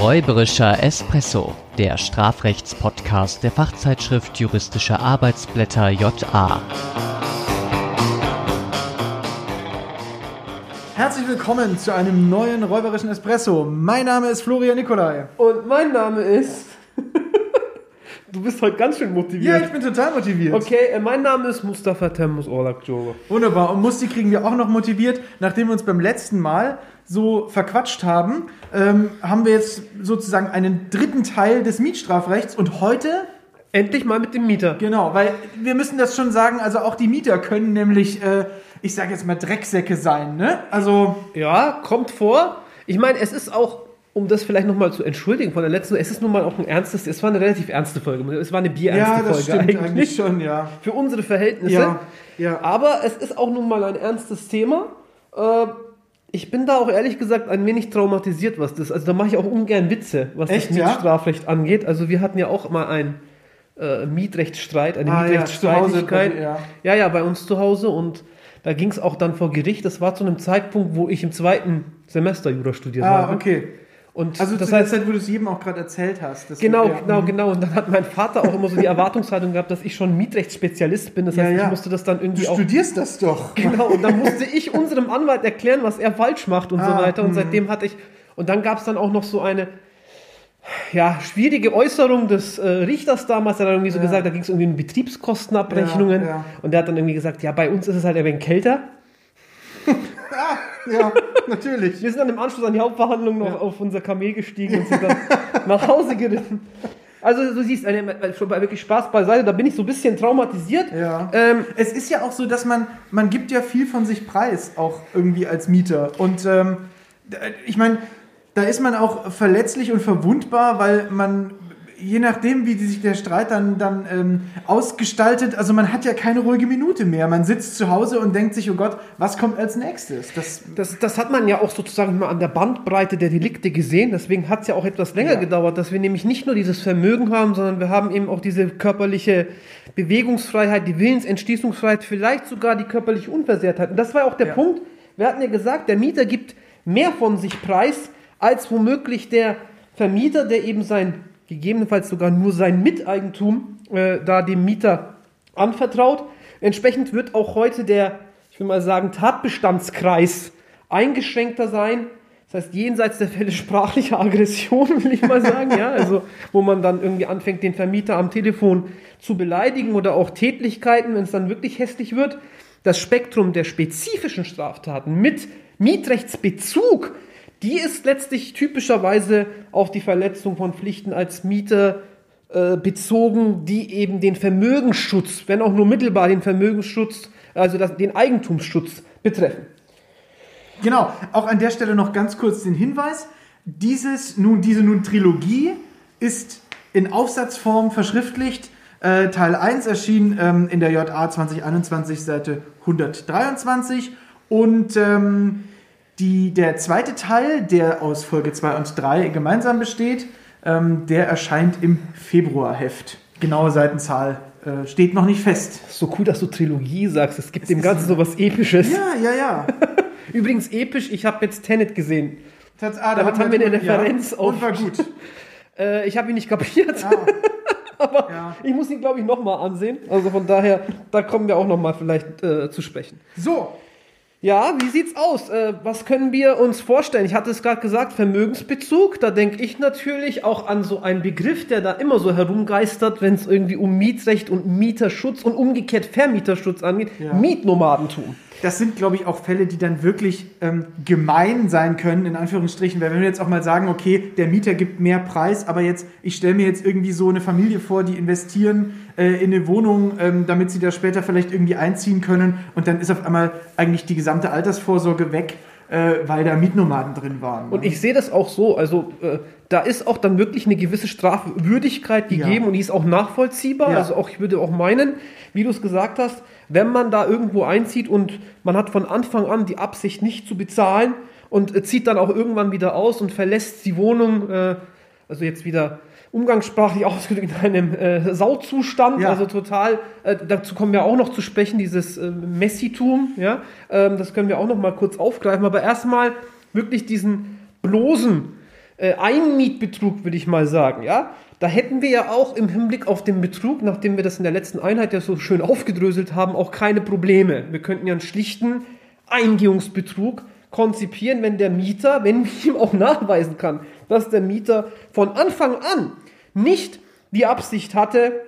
Räuberischer Espresso, der Strafrechtspodcast der Fachzeitschrift Juristische Arbeitsblätter JA. Herzlich willkommen zu einem neuen Räuberischen Espresso. Mein Name ist Florian Nikolai. Und mein Name ist. du bist heute ganz schön motiviert. Ja, ich bin total motiviert. Okay, äh, mein Name ist Mustafa Temmuz Orlak Jogo. Wunderbar. Und Musti kriegen wir auch noch motiviert. Nachdem wir uns beim letzten Mal so verquatscht haben, ähm, haben wir jetzt sozusagen einen dritten Teil des Mietstrafrechts. Und heute Endlich mal mit dem Mieter. Genau, weil wir müssen das schon sagen, also auch die Mieter können nämlich, äh, ich sage jetzt mal, Drecksäcke sein, ne? Also, Ja, kommt vor. Ich meine, es ist auch, um das vielleicht nochmal zu entschuldigen von der letzten, es ist nun mal auch ein ernstes, es war eine relativ ernste Folge. Es war eine bierernste ja, das Folge stimmt eigentlich. eigentlich schon, ja. Für unsere Verhältnisse. Ja, ja. Aber es ist auch nun mal ein ernstes Thema. Äh, ich bin da auch ehrlich gesagt ein wenig traumatisiert, was das. Also da mache ich auch ungern Witze, was Echt, das ja? Mietstrafrecht angeht. Also wir hatten ja auch mal einen äh, Mietrechtsstreit, eine Ah, ja, Mietrechtsstreitigkeit. zu Hause, ja. ja, ja, bei uns zu Hause und da ging es auch dann vor Gericht. Das war zu einem Zeitpunkt, wo ich im zweiten Semester Jura studiert Ah, habe. okay. Und Also das zu der heißt, Zeit, wo du es jedem auch gerade erzählt hast. Genau, genau, mhm. genau. Und dann hat mein Vater auch immer so die Erwartungshaltung gehabt, dass ich schon Mietrechtsspezialist bin. Das Ja, heißt, ja. ich musste das dann Du irgendwie auch. studierst das doch. Genau, und dann musste ich unserem Anwalt erklären, was er falsch macht und Ah, so weiter. Und mhm. seitdem hatte ich. Und dann gab es dann auch noch so eine ja, schwierige Äußerung des äh, Richters damals. Der hat dann irgendwie so Ja. gesagt, da ging es irgendwie um Betriebskostenabrechnungen. Ja, ja. Und der hat dann irgendwie gesagt, ja, bei uns ist es halt ein wenig kälter. Ja, natürlich. Wir sind dann im Anschluss an die Hauptverhandlung noch Ja. auf unser Kamel gestiegen und sind dann nach Hause geritten. Also du siehst, eine, schon bei wirklich Spaß beiseite, da bin ich so ein bisschen traumatisiert. Ja. Ähm, Es ist ja auch so, dass man, man gibt ja viel von sich preis, auch irgendwie als Mieter. Und ähm, ich meine, da ist man auch verletzlich und verwundbar, weil man, je nachdem, wie sich der Streit dann, dann ähm, ausgestaltet, also man hat ja keine ruhige Minute mehr. Man sitzt zu Hause und denkt sich, oh Gott, was kommt als nächstes? Das, Das, das hat man ja auch sozusagen mal an der Bandbreite der Delikte gesehen. Deswegen hat es ja auch etwas länger Ja. gedauert, dass wir nämlich nicht nur dieses Vermögen haben, sondern wir haben eben auch diese körperliche Bewegungsfreiheit, die Willensentschließungsfreiheit, vielleicht sogar die körperliche Unversehrtheit. Und das war auch der Ja. Punkt. Wir hatten ja gesagt, der Mieter gibt mehr von sich preis, als womöglich der Vermieter, der eben sein, gegebenenfalls sogar nur sein Miteigentum äh, da dem Mieter anvertraut. Entsprechend wird auch heute der, ich will mal sagen, Tatbestandskreis eingeschränkter sein. Das heißt, jenseits der Fälle sprachlicher Aggression, will ich mal sagen, ja, also wo man dann irgendwie anfängt, den Vermieter am Telefon zu beleidigen oder auch Tätlichkeiten, wenn es dann wirklich hässlich wird. Das Spektrum der spezifischen Straftaten mit Mietrechtsbezug, die ist letztlich typischerweise auf die Verletzung von Pflichten als Mieter äh, bezogen, die eben den Vermögensschutz, wenn auch nur mittelbar den Vermögensschutz, also das, den Eigentumsschutz betreffen. Genau, auch an der Stelle noch ganz kurz den Hinweis. Dieses, nun, diese nun Trilogie ist in Aufsatzform verschriftlicht. Äh, Teil 1 erschien ähm, in der JA 2021 Seite 123 und ähm, die, der zweite Teil, der aus Folge 2 und 3 gemeinsam besteht, ähm, der erscheint im Februarheft. Genaue Seitenzahl äh, steht noch nicht fest. So cool, dass du Trilogie sagst. Es gibt dem Ganzen so was Episches. Ja, ja, ja. Übrigens episch, ich habe jetzt Tenet gesehen. Tats- ah, da Damit haben wir eine Referenz ja, auf- Und war gut. Äh, ich habe ihn nicht kapiert, Ah, aber ja. ich muss ihn, glaube ich, nochmal ansehen. Also von daher, da kommen wir auch nochmal vielleicht äh, zu sprechen. So, Ja, wie sieht's aus? Äh, was können wir uns vorstellen? Ich hatte es gerade gesagt, Vermögensbezug. Da denke ich natürlich auch an so einen Begriff, der da immer so herumgeistert, wenn es irgendwie um Mietrecht und Mieterschutz und umgekehrt Vermieterschutz angeht. Ja. Mietnomadentum. Das sind, glaube ich, auch Fälle, die dann wirklich ähm, gemein sein können, in Anführungsstrichen. Weil wenn wir jetzt auch mal sagen, okay, der Mieter gibt mehr Preis, aber jetzt, ich stelle mir jetzt irgendwie so eine Familie vor, die investieren äh, in eine Wohnung, ähm, damit sie da später vielleicht irgendwie einziehen können und dann ist auf einmal eigentlich die gesamte Altersvorsorge weg, äh, weil da Mietnomaden drin waren. Und ich sehe das auch so, also äh, da ist auch dann wirklich eine gewisse Strafwürdigkeit gegeben Ja. und die ist auch nachvollziehbar. Ja. Also auch, ich würde auch meinen, wie du es gesagt hast, wenn man da irgendwo einzieht und man hat von Anfang an die Absicht nicht zu bezahlen und äh, zieht dann auch irgendwann wieder aus und verlässt die Wohnung, äh, also jetzt wieder umgangssprachlich ausgedrückt in einem äh, Sauzustand, Ja. also total, äh, dazu kommen wir auch noch zu sprechen, dieses äh, Messitum, ja, ähm, das können wir auch noch mal kurz aufgreifen, aber erstmal wirklich diesen bloßen äh, Einmietbetrug, würde ich mal sagen, ja. Da hätten wir ja auch im Hinblick auf den Betrug, nachdem wir das in der letzten Einheit ja so schön aufgedröselt haben, auch keine Probleme. Wir könnten ja einen schlichten Eingehungsbetrug konzipieren, wenn der Mieter, wenn ich ihm auch nachweisen kann, dass der Mieter von Anfang an nicht die Absicht hatte,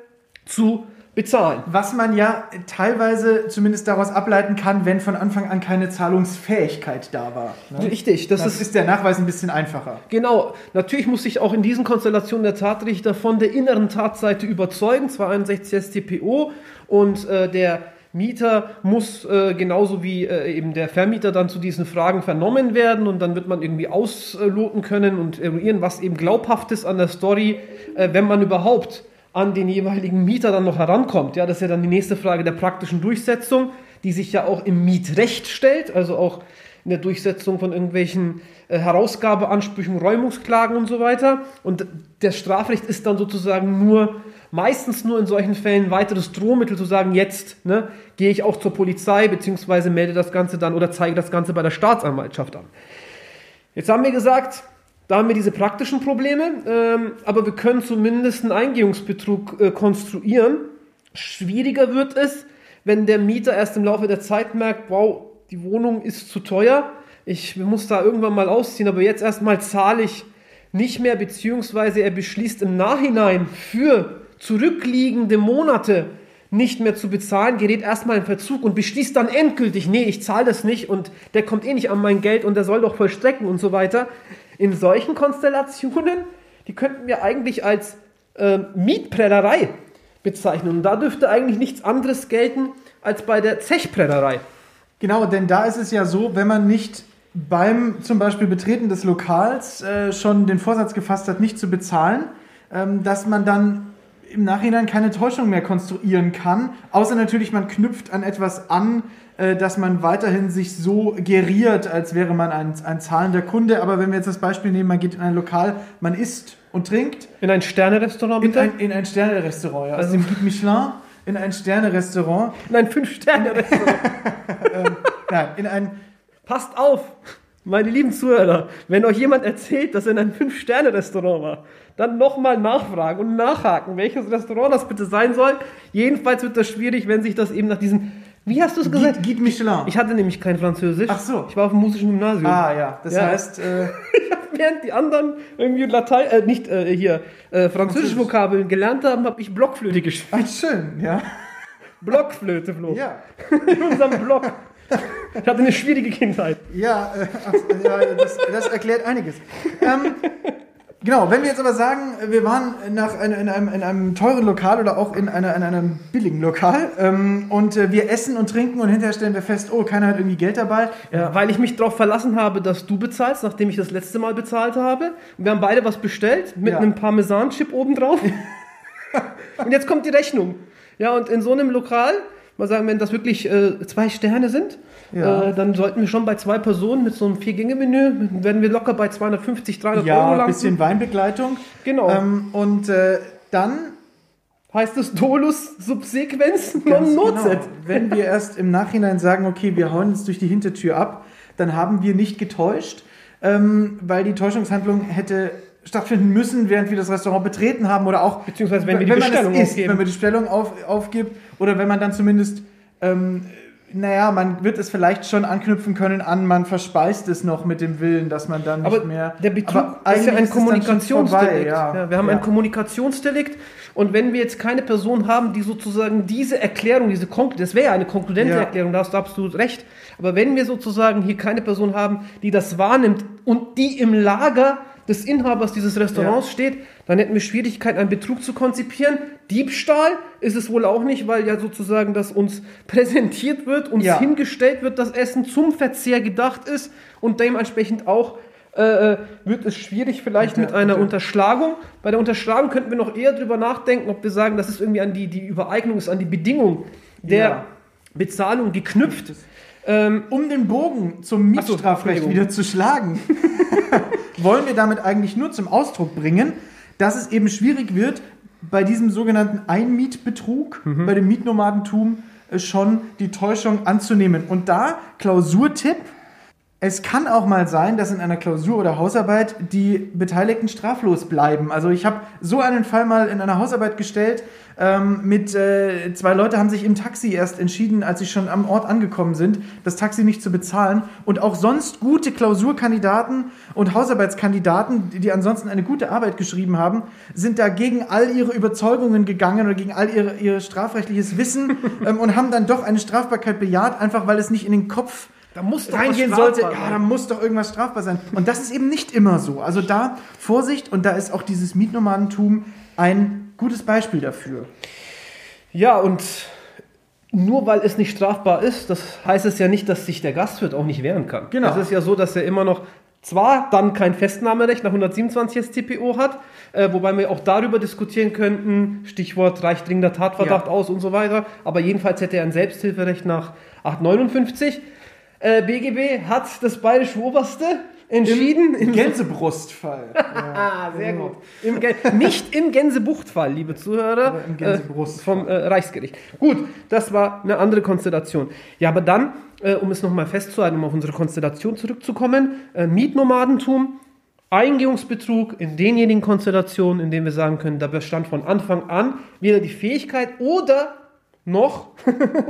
zu bezahlen. Was man ja teilweise zumindest daraus ableiten kann, wenn von Anfang an keine Zahlungsfähigkeit da war. Ne? Richtig, das, Das ist, ist der Nachweis ein bisschen einfacher. genau. Natürlich muss sich auch in diesen Konstellationen der Tatrichter von der inneren Tatseite überzeugen, 261 StPO und äh, der Mieter muss äh, genauso wie äh, eben der Vermieter dann zu diesen Fragen vernommen werden und dann wird man irgendwie ausloten können und eruieren, was eben glaubhaft ist an der Story, äh, wenn man überhaupt an den jeweiligen Mieter dann noch herankommt. Ja, das ist ja dann die nächste Frage der praktischen Durchsetzung, die sich ja auch im Mietrecht stellt, also auch in der Durchsetzung von irgendwelchen äh, Herausgabeansprüchen, Räumungsklagen und so weiter. Und das Strafrecht ist dann sozusagen nur, meistens nur in solchen Fällen weiteres Drohmittel zu sagen, jetzt ne, gehe ich auch zur Polizei, beziehungsweise melde das Ganze dann oder zeige das Ganze bei der Staatsanwaltschaft an. Jetzt haben wir gesagt, da haben wir diese praktischen Probleme, ähm, aber wir können zumindest einen Eingehungsbetrug äh, konstruieren. Schwieriger wird es, wenn der Mieter erst im Laufe der Zeit merkt, wow, die Wohnung ist zu teuer, ich muss da irgendwann mal ausziehen, aber jetzt erstmal zahle ich nicht mehr, beziehungsweise er beschließt im Nachhinein für zurückliegende Monate nicht mehr zu bezahlen, gerät erstmal in Verzug und beschließt dann endgültig, nee, ich zahle das nicht und der kommt eh nicht an mein Geld und der soll doch vollstrecken und so weiter. In solchen Konstellationen, die könnten wir eigentlich als äh, Mietprellerei bezeichnen. Und da dürfte eigentlich nichts anderes gelten als bei der Zechprellerei. Genau, denn da ist es ja so, wenn man nicht beim zum Beispiel Betreten des Lokals äh, schon den Vorsatz gefasst hat, nicht zu bezahlen, ähm, dass man dann im Nachhinein keine Täuschung mehr konstruieren kann, außer natürlich man knüpft an etwas an, äh, dass man weiterhin sich so geriert, als wäre man ein, ein zahlender Kunde. Aber wenn wir jetzt das Beispiel nehmen, man geht in ein Lokal, man isst und trinkt, In ein Sternerestaurant in bitte? ein, in ein Sterne-Restaurant, ja, Also- dem Guide Michelin, in ein Sterne-Restaurant, In ein Fünf-Sterne-Restaurant. nein, in ein Passt auf, meine lieben Zuhörer, wenn euch jemand erzählt, dass er in einem Fünf-Sterne-Restaurant war, dann nochmal nachfragen und nachhaken, welches Restaurant das bitte sein soll. Jedenfalls wird das schwierig, wenn sich das eben nach diesen. Wie hast du es gesagt? Guide, Michelin. Ich hatte nämlich kein Französisch. Ach so. Ich war auf dem musischen Gymnasium. ah ja, das Ja. heißt, äh, Während die anderen irgendwie Latein, äh, nicht äh, hier, äh, französische Vokabeln gelernt haben, habe ich Blockflöte gespielt. ah, schön, ja. Blockflöte, Flo. Ja, In unserem Block. Ich hatte eine schwierige Kindheit. Ja, äh, ja das, das erklärt einiges. Ähm, genau, wenn wir jetzt aber sagen, wir waren nach in, in, einem, in einem teuren Lokal oder auch in, einer, in einem billigen Lokal ähm, und äh, wir essen und trinken und hinterher stellen wir fest, oh, keiner hat irgendwie Geld dabei. Ja, weil ich mich darauf verlassen habe, dass du bezahlst, nachdem ich das letzte Mal bezahlt habe. Und wir haben beide was bestellt mit Ja. einem Parmesan-Chip obendrauf. und jetzt kommt die Rechnung. Ja, und in so einem Lokal, mal sagen, wenn das wirklich äh, zwei Sterne sind, Ja. äh, dann sollten wir schon bei zwei Personen mit so einem Vier-Gänge-Menü, werden wir locker bei 250, 300 Euro Ja, ein bisschen Weinbegleitung. Genau. Ähm, und äh, dann Heißt es Dolus Subsequenz non nocet. genau. Wenn wir erst im Nachhinein sagen, okay, wir hauen jetzt durch die Hintertür ab, dann haben wir nicht getäuscht, ähm, weil die Täuschungshandlung hätte stattfinden müssen, während wir das Restaurant betreten haben oder auch Beziehungsweise wenn wir die man Bestellung es isst, aufgeben. wenn man die Bestellung auf, aufgibt oder wenn man dann zumindest ähm, naja, man wird es vielleicht schon anknüpfen können an, man verspeist es noch mit dem Willen, dass man dann nicht Aber mehr. der Betrug Aber ist ja ein schon Kommunikationsdelikt. Ja. Ja, wir haben ja. ein Kommunikationsdelikt und wenn wir jetzt keine Person haben, die sozusagen diese Erklärung, diese das wäre ja eine konkludente. Erklärung, da hast du absolut recht. Aber wenn wir sozusagen hier keine Person haben, die das wahrnimmt und die im Lager des Inhabers dieses Restaurants steht, dann hätten wir Schwierigkeiten, einen Betrug zu konzipieren. Diebstahl ist es wohl auch nicht, weil ja sozusagen das uns präsentiert wird, uns Ja. hingestellt wird, das Essen zum Verzehr gedacht ist und dementsprechend auch äh, äh, wird es schwierig vielleicht Unter- mit einer unter- Unterschlagung. Bei der Unterschlagung könnten wir noch eher drüber nachdenken, ob wir sagen, das ist irgendwie an die, die Übereignung, ist an die Bedingung der Ja. Bezahlung geknüpft. Ähm, Um den Bogen zum so, Mietstrafrecht Entschuldigung. wieder zu schlagen, wollen wir damit eigentlich nur zum Ausdruck bringen, dass es eben schwierig wird, bei diesem sogenannten Einmietbetrug, Mhm. bei dem Mietnomadentum, äh, schon die Täuschung anzunehmen. Und da, Klausurtipp, es kann auch mal sein, dass in einer Klausur oder Hausarbeit die Beteiligten straflos bleiben. Also ich habe so einen Fall mal in einer Hausarbeit gestellt. Ähm, mit äh, zwei Leute haben sich im Taxi erst entschieden, als sie schon am Ort angekommen sind, das Taxi nicht zu bezahlen. Und auch sonst gute Klausurkandidaten und Hausarbeitskandidaten, die, die ansonsten eine gute Arbeit geschrieben haben, sind da gegen all ihre Überzeugungen gegangen oder gegen all ihre, ihr strafrechtliches Wissen ähm, und haben dann doch eine Strafbarkeit bejaht, einfach weil es nicht in den Kopf Da muss doch reingehen sollte, ja, da muss doch irgendwas strafbar sein. Und das ist eben nicht immer so. Also da Vorsicht und da ist auch dieses Mietnomadentum ein gutes Beispiel dafür. Ja, und nur weil es nicht strafbar ist, das heißt es ja nicht, dass sich der Gastwirt auch nicht wehren kann. Genau. Es ist ja so, dass er immer noch zwar dann kein Festnahmerecht nach 127 StPO hat, äh, wobei wir auch darüber diskutieren könnten, Stichwort reicht dringender Tatverdacht Ja. aus und so weiter, aber jedenfalls hätte er ein Selbsthilferecht nach 859. Äh, BGB hat das bayerische Oberste entschieden Im Gänsebrustfall. ja. Ah, sehr gut. Im Gän- nicht im Gänsebuchtfall, liebe Zuhörer. Aber im Gänsebrust. Äh, vom äh, Reichsgericht. Gut, das war eine andere Konstellation. Ja, aber dann, äh, um es nochmal festzuhalten, um auf unsere Konstellation zurückzukommen, äh, Mietnomadentum, Eingehungsbetrug in denjenigen Konstellationen, in denen wir sagen können, da bestand von Anfang an weder die Fähigkeit oder noch,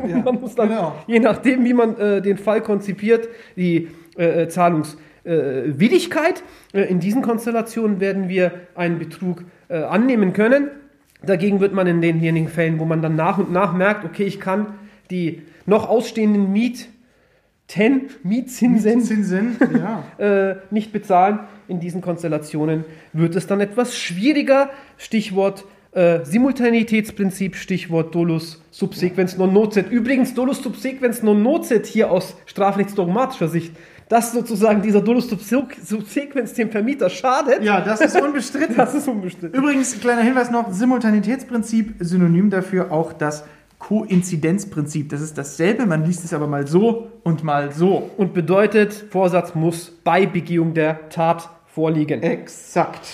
Ja, man muss dann, genau. je nachdem, wie man äh, den Fall konzipiert, die äh, Zahlungswilligkeit. Äh. Äh, in diesen Konstellationen werden wir einen Betrug äh, annehmen können. Dagegen wird man in denjenigen Fällen, wo man dann nach und nach merkt, okay, ich kann die noch ausstehenden Mieten, Mietzinsen Zinsen, ja. äh, nicht bezahlen. In diesen Konstellationen wird es dann etwas schwieriger. Stichwort äh, Simultanitätsprinzip, Stichwort Dolus subsequens non nocet. Übrigens, Dolus subsequens non nocet hier aus strafrechtsdogmatischer Sicht, dass sozusagen dieser Dolus subse- subsequens dem Vermieter schadet, ja, das ist unbestritten. das ist unbestimmt. Übrigens, kleiner Hinweis noch, Simultanitätsprinzip, synonym dafür auch das Koinzidenzprinzip. Das ist dasselbe, man liest es aber mal so und mal so. Und bedeutet, Vorsatz muss bei Begehung der Tat vorliegen. Exakt.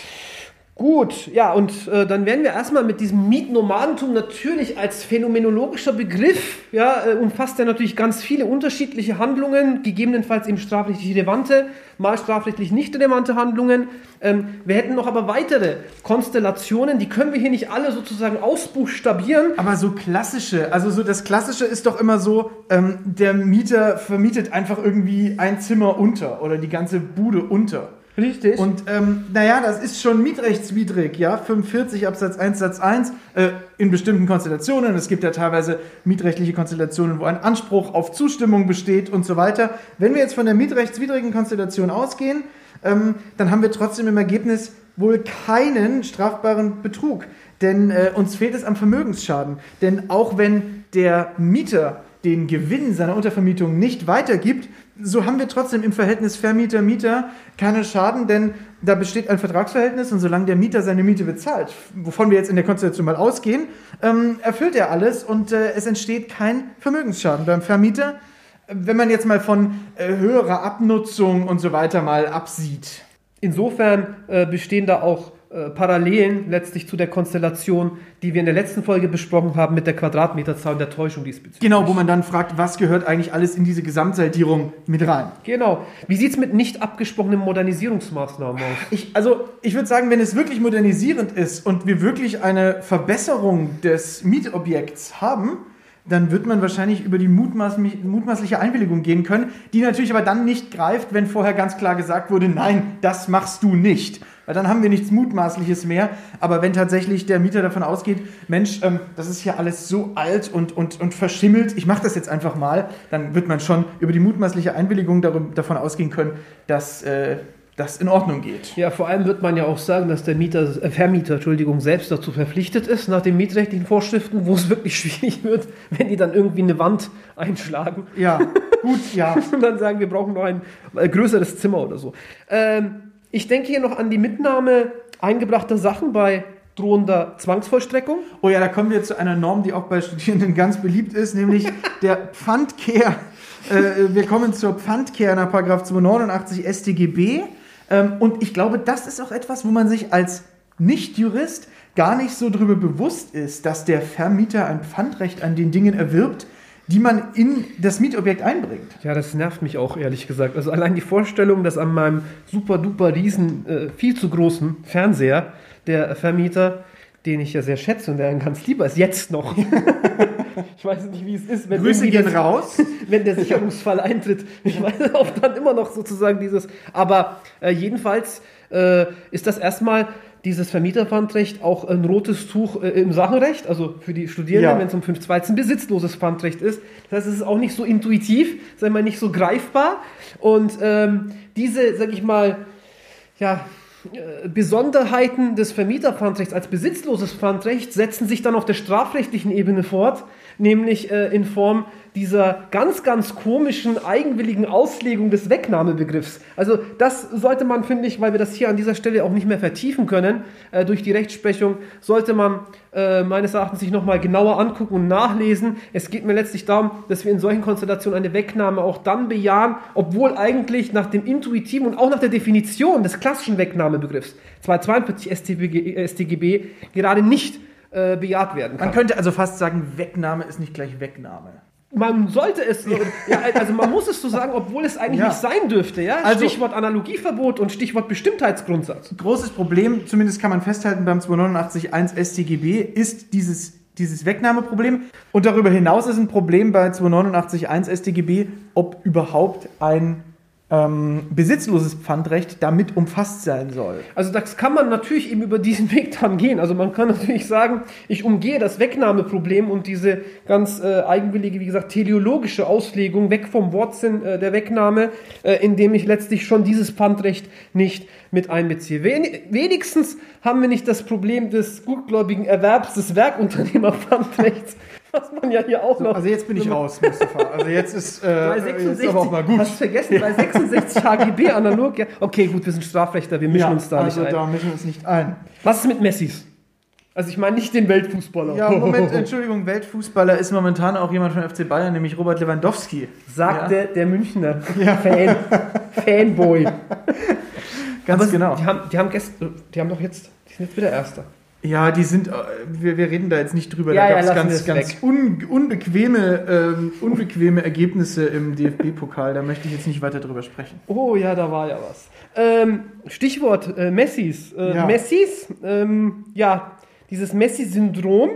Gut, ja, und äh, dann werden wir erstmal mit diesem Mietnomadentum natürlich als phänomenologischer Begriff, ja, äh, umfasst er natürlich ganz viele unterschiedliche Handlungen, gegebenenfalls eben strafrechtlich relevante, mal strafrechtlich nicht relevante Handlungen. Ähm, wir hätten noch aber weitere Konstellationen, die können wir hier nicht alle sozusagen ausbuchstabieren. Aber so klassische, also so das Klassische ist doch immer so, ähm, der Mieter vermietet einfach irgendwie ein Zimmer unter oder die ganze Bude unter. Richtig. Und ähm, naja, das ist schon mietrechtswidrig, ja. 45 Absatz 1 Satz 1 äh, in bestimmten Konstellationen. Es gibt ja teilweise mietrechtliche Konstellationen, wo ein Anspruch auf Zustimmung besteht und so weiter. Wenn wir jetzt von der mietrechtswidrigen Konstellation ausgehen, ähm, dann haben wir trotzdem im Ergebnis wohl keinen strafbaren Betrug. Denn äh, uns fehlt es am Vermögensschaden. Denn auch wenn der Mieter den Gewinn seiner Untervermietung nicht weitergibt, so haben wir trotzdem im Verhältnis Vermieter-Mieter keine Schaden, denn da besteht ein Vertragsverhältnis und solange der Mieter seine Miete bezahlt, wovon wir jetzt in der Konstellation mal ausgehen, ähm, erfüllt er alles und äh, es entsteht kein Vermögensschaden. Beim Vermieter, wenn man jetzt mal von äh, höherer Abnutzung und so weiter mal absieht. insofern äh, bestehen da auch äh, Parallelen letztlich zu der Konstellation, die wir in der letzten Folge besprochen haben mit der Quadratmeterzahl und der Täuschung diesbezüglich. Genau, wo man dann fragt, was gehört eigentlich alles in diese Gesamtsaltierung mit rein? Genau. Wie sieht es mit nicht abgesprochenen Modernisierungsmaßnahmen aus? Ich, also, ich würde sagen, wenn es wirklich modernisierend ist und wir wirklich eine Verbesserung des Mietobjekts haben, dann wird man wahrscheinlich über die mutmaß, mutmaßliche Einwilligung gehen können, die natürlich aber dann nicht greift, wenn vorher ganz klar gesagt wurde, nein, das machst du nicht. Weil dann haben wir nichts Mutmaßliches mehr. Aber wenn tatsächlich der Mieter davon ausgeht, Mensch, ähm, das ist hier alles so alt und, und, und verschimmelt, ich mache das jetzt einfach mal, dann wird man schon über die mutmaßliche Einwilligung darum, davon ausgehen können, dass äh, das in Ordnung geht. Ja, vor allem wird man ja auch sagen, dass der Mieter, äh, Vermieter Entschuldigung, selbst dazu verpflichtet ist, nach den mietrechtlichen Vorschriften, wo es wirklich schwierig wird, wenn die dann irgendwie eine Wand einschlagen Ja, gut, ja. und dann sagen, wir brauchen noch ein äh, größeres Zimmer oder so. Ähm, ich denke hier noch an die Mitnahme eingebrachter Sachen bei drohender Zwangsvollstreckung. Oh ja, da kommen wir zu einer Norm, die auch bei Studierenden ganz beliebt ist, nämlich der Pfandkehr. Äh, wir kommen zur Pfandkehr nach Paragraph 289 StGB. Ähm, und ich glaube, das ist auch etwas, wo man sich als Nicht-Jurist gar nicht so drüber bewusst ist, dass der Vermieter ein Pfandrecht an den Dingen erwirbt, die man in das Mietobjekt einbringt. Ja, das nervt mich auch, ehrlich gesagt. Also allein die Vorstellung, dass an meinem super duper riesen, äh, viel zu großen Fernseher der Vermieter, den ich ja sehr schätze und der ein ganz lieber ist, jetzt noch. ich weiß nicht, wie es ist, wenn, Grüße gehen das- raus. wenn der Sicherungsfall eintritt. Ich weiß auch dann immer noch sozusagen dieses. Aber äh, jedenfalls äh, ist das erstmal dieses Vermieterpfandrecht auch ein rotes Tuch äh, im Sachenrecht, also für die Studierenden, Ja. wenn es um 5.2 ein besitzloses Pfandrecht ist. Das heißt, es ist auch nicht so intuitiv, sagen wir mal, nicht so greifbar. Und ähm, diese, sag ich mal, ja, äh, Besonderheiten des Vermieterpfandrechts als besitzloses Pfandrecht setzen sich dann auf der strafrechtlichen Ebene fort, nämlich äh, in Form dieser ganz, ganz komischen, eigenwilligen Auslegung des Wegnahmebegriffs. Also das sollte man, finde ich, weil wir das hier an dieser Stelle auch nicht mehr vertiefen können, äh, durch die Rechtsprechung, sollte man äh, meines Erachtens sich nochmal genauer angucken und nachlesen. Es geht mir letztlich darum, dass wir in solchen Konstellationen eine Wegnahme auch dann bejahen, obwohl eigentlich nach dem intuitiven und auch nach der Definition des klassischen Wegnahmebegriffs 242 StBG, äh, StGB gerade nicht äh, bejaht werden kann. Man könnte also fast sagen, Wegnahme ist nicht gleich Wegnahme. Man sollte es, ja, also man muss es so sagen, obwohl es eigentlich Ja. nicht sein dürfte. Ja? Also- Stichwort Analogieverbot und Stichwort Bestimmtheitsgrundsatz. Großes Problem, zumindest kann man festhalten beim 289.1 StGB, ist dieses, dieses Wegnahmeproblem. Und darüber hinaus ist ein Problem bei 289.1 StGB, ob überhaupt ein ähm, besitzloses Pfandrecht damit umfasst sein soll. Also das kann man natürlich eben über diesen Weg dann gehen. Also man kann natürlich sagen, ich umgehe das Wegnahmeproblem und diese ganz äh, eigenwillige, wie gesagt, teleologische Auslegung weg vom Wortsinn äh, der Wegnahme, äh, indem ich letztlich schon dieses Pfandrecht nicht mit einbeziehe. Wen wenigstens haben wir nicht das Problem des gutgläubigen Erwerbs des Werkunternehmerpfandrechts, was man ja hier auch noch... Also jetzt bin ich raus, Mustafa. Also jetzt ist, äh, Bei jetzt 66, ist aber auch mal gut. Hast vergessen, bei 66 HGB analog, ja. Okay, gut, wir sind Strafrechter, wir mischen uns da also nicht ein. da mischen wir uns nicht ein. Was ist mit Messis? Also ich meine nicht den Weltfußballer. Ja, Moment, Entschuldigung, Weltfußballer ist momentan auch jemand von FC Bayern, nämlich Robert Lewandowski. Sagt Ja. der, Münchner Fan, Fanboy. Ganz Aber genau. Die haben, die haben gestern, die haben doch jetzt, die sind jetzt wieder Erster. Ja, die sind, äh, wir, wir reden da jetzt nicht drüber, Ja, da ja, gab es lassen ganz, ganz un, unbequeme, ähm, unbequeme Ergebnisse im DFB-Pokal, da möchte ich jetzt nicht weiter drüber sprechen. Oh ja, da war ja was. Ähm, Stichwort äh, Messis. Äh, Ja. Messis, ähm, ja, dieses Messi-Syndrom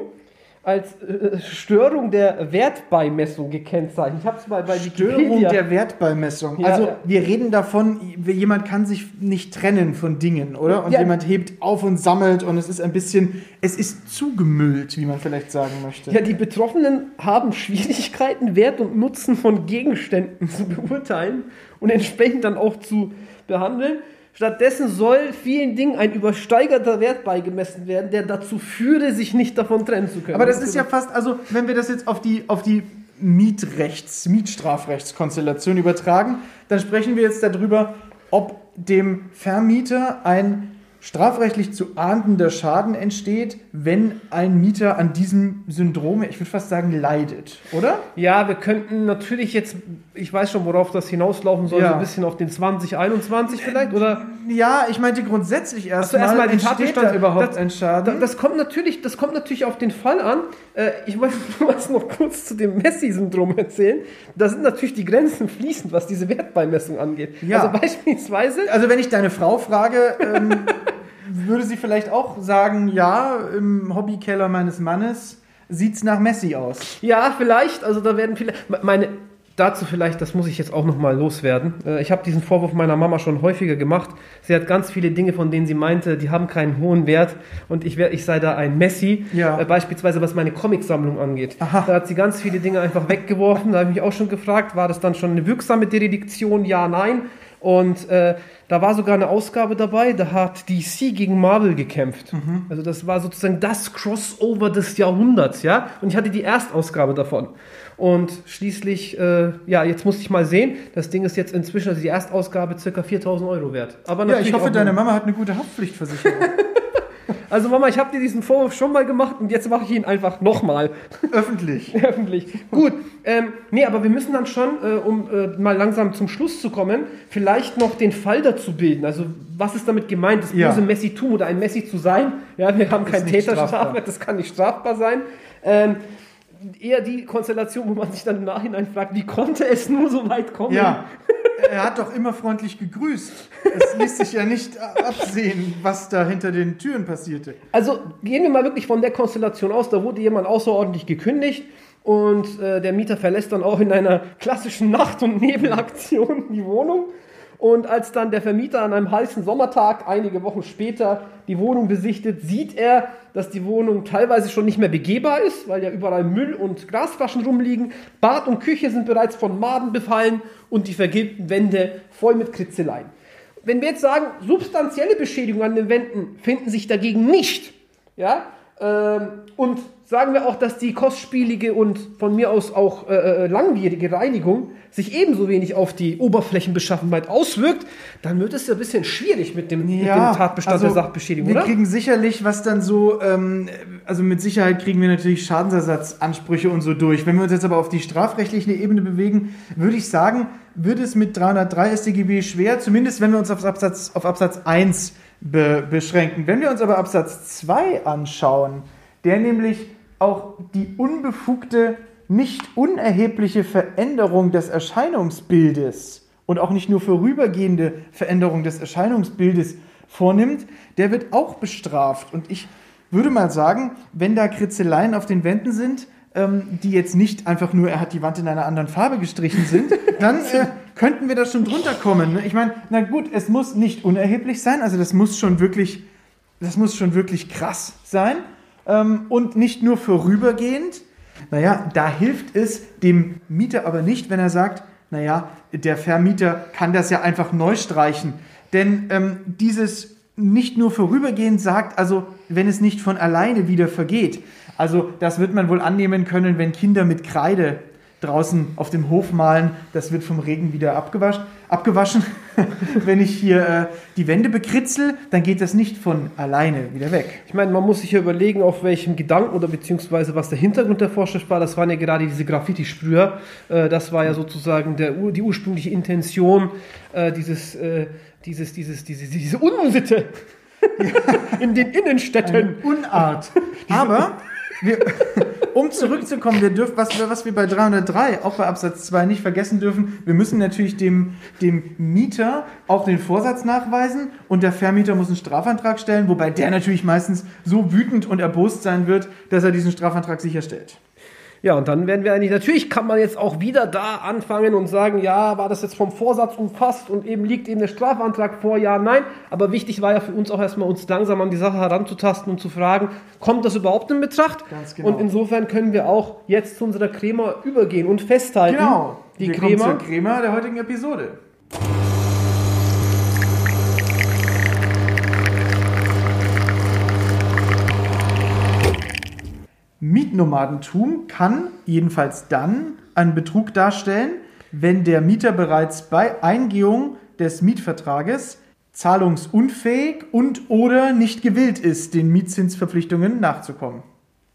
als äh, Störung der Wertbeimessung gekennzeichnet. Ich habe es mal bei Störung Wikipedia. der Wertbeimessung. Ja, also ja. wir reden davon, jemand kann sich nicht trennen von Dingen, oder? Und Ja. jemand hebt auf und sammelt und es ist ein bisschen, es ist zugemüllt, wie man vielleicht sagen möchte. Ja, die Betroffenen haben Schwierigkeiten, Wert und Nutzen von Gegenständen zu beurteilen und entsprechend dann auch zu behandeln. Stattdessen soll vielen Dingen ein übersteigerter Wert beigemessen werden, der dazu führe, sich nicht davon trennen zu können. Aber das ist ja fast, also wenn wir das jetzt auf die, auf die Mietrechts-, Mietstrafrechtskonstellation übertragen, dann sprechen wir jetzt darüber, ob dem Vermieter ein strafrechtlich zu ahndender Schaden entsteht, wenn ein Mieter an diesem Syndrom, ich würde fast sagen, leidet, oder? Ja, wir könnten natürlich jetzt, ich weiß schon, worauf das hinauslaufen soll, Ja. so ein bisschen auf den 2021 vielleicht, oder? Ja, ich meinte grundsätzlich erstmal, erstmal den Tatbestand. da überhaupt Das- ein Schaden? das, kommt natürlich, das kommt natürlich auf den Fall an. Äh, ich wollte was noch kurz zu dem Messi-Syndrom erzählen. Da sind natürlich die Grenzen fließend, was diese Wertbeimessung angeht. Ja. Also beispielsweise, Also wenn ich deine Frau frage, ähm, würde sie vielleicht auch sagen, ja, im Hobbykeller meines Mannes sieht's nach Messi aus. ja, vielleicht, also da werden viele, meine, dazu vielleicht, das muss ich jetzt auch nochmal loswerden. Äh, Ich habe diesen Vorwurf meiner Mama schon häufiger gemacht. Sie hat ganz viele Dinge, von denen sie meinte, die haben keinen hohen Wert und ich, wär, ich sei da ein Messi. Ja. Äh, Beispielsweise was meine Comicsammlung angeht. Aha. Da hat sie ganz viele Dinge einfach weggeworfen. Da habe ich mich auch schon gefragt, war das dann schon eine wirksame Derediktion? Ja, nein. Und äh, da war sogar eine Ausgabe dabei, da hat DC gegen Marvel gekämpft. Mhm. Also das war sozusagen das Crossover des Jahrhunderts, ja. Und ich hatte die Erstausgabe davon. Und schließlich, äh, ja, jetzt musste ich mal sehen, das Ding ist jetzt inzwischen, also die Erstausgabe, circa 4000 Euro wert. Aber Ja, ich hoffe, deine Mama hat eine gute Haftpflichtversicherung. Also Mama, ich habe dir diesen Vorwurf schon mal gemacht und jetzt mache ich ihn einfach nochmal. Öffentlich. Öffentlich. Gut, ähm, nee, aber wir müssen dann schon, äh, um äh, mal langsam zum Schluss zu kommen, vielleicht noch den Fall dazu bilden. Also, was ist damit gemeint, das Ja. böse Messi-Tum oder ein Messi zu sein? Ja, wir haben kein nicht strafbar. Täterstrafrecht, das kann nicht strafbar sein. Ähm, eher die Konstellation, wo man sich dann im Nachhinein fragt, wie konnte es nur so weit kommen? Ja, er hat doch immer freundlich gegrüßt. Es ließ sich ja nicht absehen, was da hinter den Türen passierte. Also gehen wir mal wirklich von der Konstellation aus, da wurde jemand außerordentlich gekündigt und äh, der Mieter verlässt dann auch in einer klassischen Nacht- und Nebelaktion die Wohnung. Und als dann der Vermieter an einem heißen Sommertag einige Wochen später die Wohnung besichtet, sieht er, dass die Wohnung teilweise schon nicht mehr begehbar ist, weil ja überall Müll und Glasflaschen rumliegen. Bad und Küche sind bereits von Maden befallen und die vergilbten Wände voll mit Kritzeleien. Wenn wir jetzt sagen, substanzielle Beschädigungen an den Wänden finden sich dagegen nicht, ja, ähm, und sagen wir auch, dass die kostspielige und von mir aus auch äh, äh, langwierige Reinigung sich ebenso wenig auf die Oberflächenbeschaffenheit auswirkt, dann wird es ja ein bisschen schwierig mit dem, mit dem Tatbestand der Sachbeschädigung, also wir oder? kriegen sicherlich, was dann so, ähm, also mit Sicherheit kriegen wir natürlich Schadensersatzansprüche und so durch. Wenn wir uns jetzt aber auf die strafrechtliche Ebene bewegen, würde ich sagen, wird es mit 303 StGB schwer, zumindest wenn wir uns auf Absatz, auf Absatz 1 be beschränken. Wenn wir uns aber Absatz 2 anschauen, der nämlich auch die unbefugte, nicht unerhebliche Veränderung des Erscheinungsbildes und auch nicht nur vorübergehende Veränderung des Erscheinungsbildes vornimmt, der wird auch bestraft. Und ich würde mal sagen, wenn da Kritzeleien auf den Wänden sind, ähm, die jetzt nicht einfach nur, er hat die Wand in einer anderen Farbe gestrichen sind, dann äh, könnten wir da schon drunter kommen. ne? Ich meine, na gut, es muss nicht unerheblich sein, also das muss schon wirklich, das muss schon wirklich krass sein ähm, und nicht nur vorübergehend. Naja, da hilft es dem Mieter aber nicht, wenn er sagt, naja, der Vermieter kann das ja einfach neu streichen. Denn ähm, dieses nicht nur vorübergehend sagt, also wenn es nicht von alleine wieder vergeht. Also das wird man wohl annehmen können, wenn Kinder mit Kreide draußen auf dem Hof malen, das wird vom Regen wieder abgewaschen. abgewaschen. wenn ich hier äh, die Wände bekritzel, dann geht das nicht von alleine wieder weg. Ich meine, man muss sich ja überlegen, auf welchem Gedanken oder beziehungsweise was der Hintergrund der Vorschrift war. Das waren ja gerade diese Graffiti-Sprüher. Äh, das war ja sozusagen der, die ursprüngliche Intention äh, dieses, äh, dieses, dieses, diese, diese Unsitte in den Innenstädten. Unart. Aber, wir, um zurückzukommen, wir dürfen, was, wir- was wir bei 303, auch bei Absatz 2 nicht vergessen dürfen, wir müssen natürlich dem, dem Mieter auch den Vorsatz nachweisen und der Vermieter muss einen Strafantrag stellen, wobei der natürlich meistens so wütend und erbost sein wird, dass er diesen Strafantrag sicherstellt. Ja, und dann werden wir eigentlich, natürlich kann man jetzt auch wieder da anfangen und sagen, ja, war das jetzt vom Vorsatz umfasst und eben liegt eben der Strafantrag vor, ja, nein. Aber wichtig war ja für uns auch erstmal, uns langsam an die Sache heranzutasten und zu fragen, kommt das überhaupt in Betracht? Ganz genau. Und insofern können wir auch jetzt zu unserer Crema übergehen und festhalten, Genau. die wir Crema, zur Crema der heutigen Episode. Mietnomadentum kann jedenfalls dann einen Betrug darstellen, wenn der Mieter bereits bei Eingehung des Mietvertrages zahlungsunfähig und oder nicht gewillt ist, den Mietzinsverpflichtungen nachzukommen.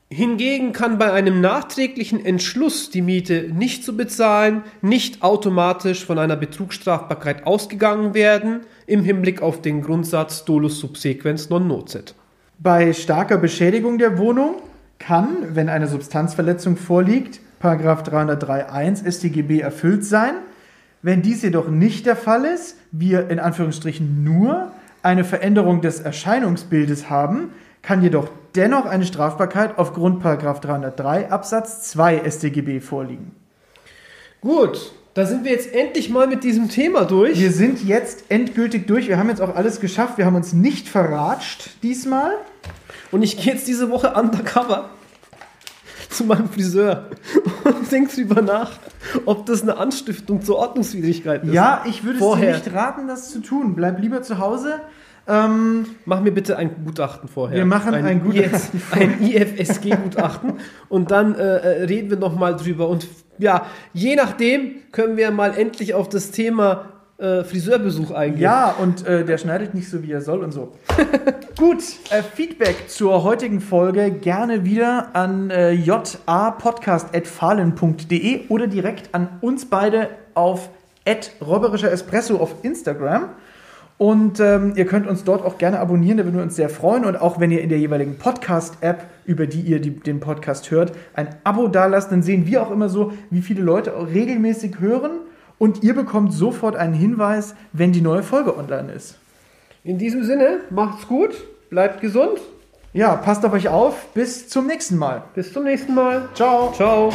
Hingegen kann bei einem nachträglichen Entschluss, die Miete nicht zu bezahlen, nicht automatisch von einer Betrugsstrafbarkeit ausgegangen werden, im Hinblick auf den Grundsatz dolus subsequens non nocet. Bei starker Beschädigung der Wohnung kann, wenn eine Substanzverletzung vorliegt, Paragraph 303.1 StGB erfüllt sein. Wenn dies jedoch nicht der Fall ist, wir in Anführungsstrichen nur eine Veränderung des Erscheinungsbildes haben, kann jedoch dennoch eine Strafbarkeit aufgrund Paragraph 303 Absatz 2 StGB vorliegen. Gut, da sind wir jetzt endlich mal mit diesem Thema durch. Wir sind jetzt endgültig durch. Wir haben jetzt auch alles geschafft. Wir haben uns nicht verratscht diesmal. Und ich gehe jetzt diese Woche undercover zu meinem Friseur und denke drüber nach, ob das eine Anstiftung zur Ordnungswidrigkeit ist. Ja, ich würde es dir nicht raten, das zu tun. Bleib lieber zu Hause. Ähm, Mach mir bitte ein Gutachten vorher. Wir machen ein Gutachten IF, ein IFSG-Gutachten und dann äh, äh, reden wir nochmal drüber. Und ja, je nachdem können wir mal endlich auf das Thema äh, Friseurbesuch eingehen. ja, und äh, der schneidet nicht so, wie er soll und so. Gut, äh, Feedback zur heutigen Folge gerne wieder an äh, japodcast.fahlen.de oder direkt an uns beide auf robberischer Espresso auf Instagram. Und ähm, ihr könnt uns dort auch gerne abonnieren, da würden wir uns sehr freuen. Und auch wenn ihr in der jeweiligen Podcast-App, über die ihr die, den Podcast hört, ein Abo dalasst, dann sehen wir auch immer so, wie viele Leute auch regelmäßig hören. Und ihr bekommt sofort einen Hinweis, wenn die neue Folge online ist. In diesem Sinne, macht's gut, bleibt gesund. Ja, passt auf euch auf. Bis zum nächsten Mal. Bis zum nächsten Mal. Ciao. Ciao.